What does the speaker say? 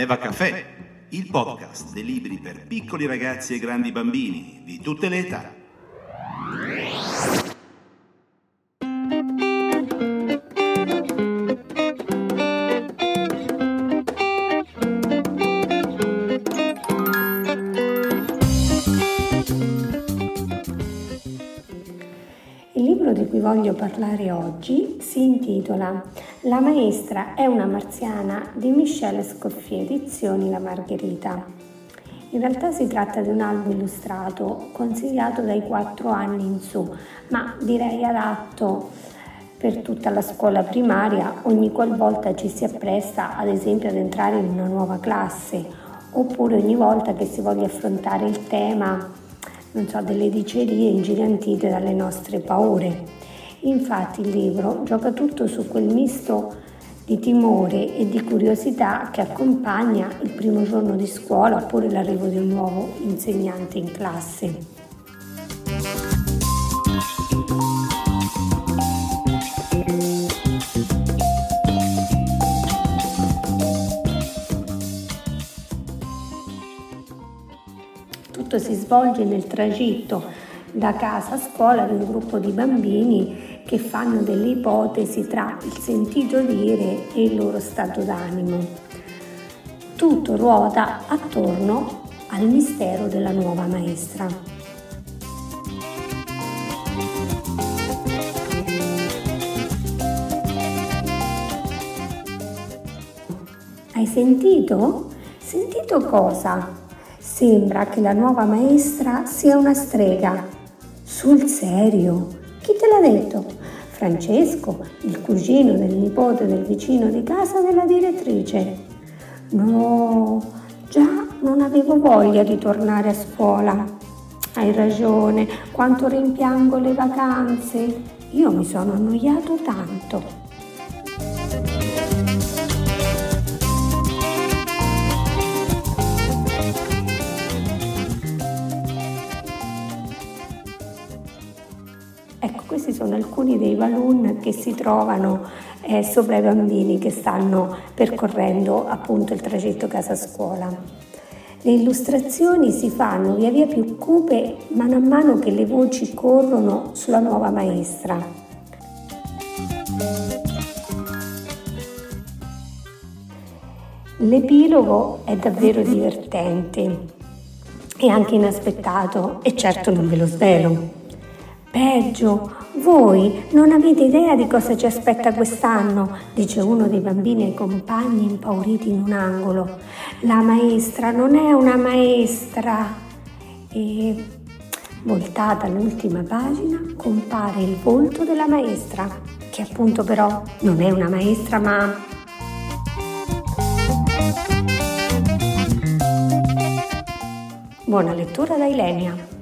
Eva Caffè, il podcast dei libri per piccoli ragazzi e grandi bambini di tutte le età. Il libro di cui voglio parlare oggi si intitola La maestra è una marziana di Michele Scoffier, edizioni La Margherita. In realtà si tratta di un albo illustrato consigliato dai 4 anni in su, ma direi adatto per tutta la scuola primaria ogni qualvolta ci si appresta ad esempio ad entrare in una nuova classe oppure ogni volta che si voglia affrontare il tema so, delle dicerie ingigantite dalle nostre paure. Infatti il libro gioca tutto su quel misto di timore e di curiosità che accompagna il primo giorno di scuola oppure l'arrivo di un nuovo insegnante in classe. Tutto si svolge nel tragitto da casa a scuola di un gruppo di bambini che fanno delle ipotesi tra il sentito dire e il loro stato d'animo. Tutto ruota attorno al mistero della nuova maestra. Hai sentito? Sentito cosa? Sembra che la nuova maestra sia una strega. Sul serio? Chi te l'ha detto? Francesco, il cugino del nipote del vicino di casa della direttrice. No, già non avevo voglia di tornare a scuola. Hai ragione, quanto rimpiango le vacanze. Io mi sono annoiato tanto. Ecco, questi sono alcuni dei balloon che si trovano eh, sopra i bambini che stanno percorrendo appunto il tragitto casa-scuola. Le illustrazioni si fanno via via più cupe mano a mano che le voci corrono sulla nuova maestra. L'epilogo è davvero divertente e anche inaspettato e certo non ve lo svelo. Peggio, voi non avete idea di cosa ci aspetta quest'anno, dice uno dei bambini ai compagni impauriti in un angolo. La maestra non è una maestra. E voltata all'ultima pagina compare il volto della maestra, che appunto però non è una maestra ma... Buona lettura da Ilenia.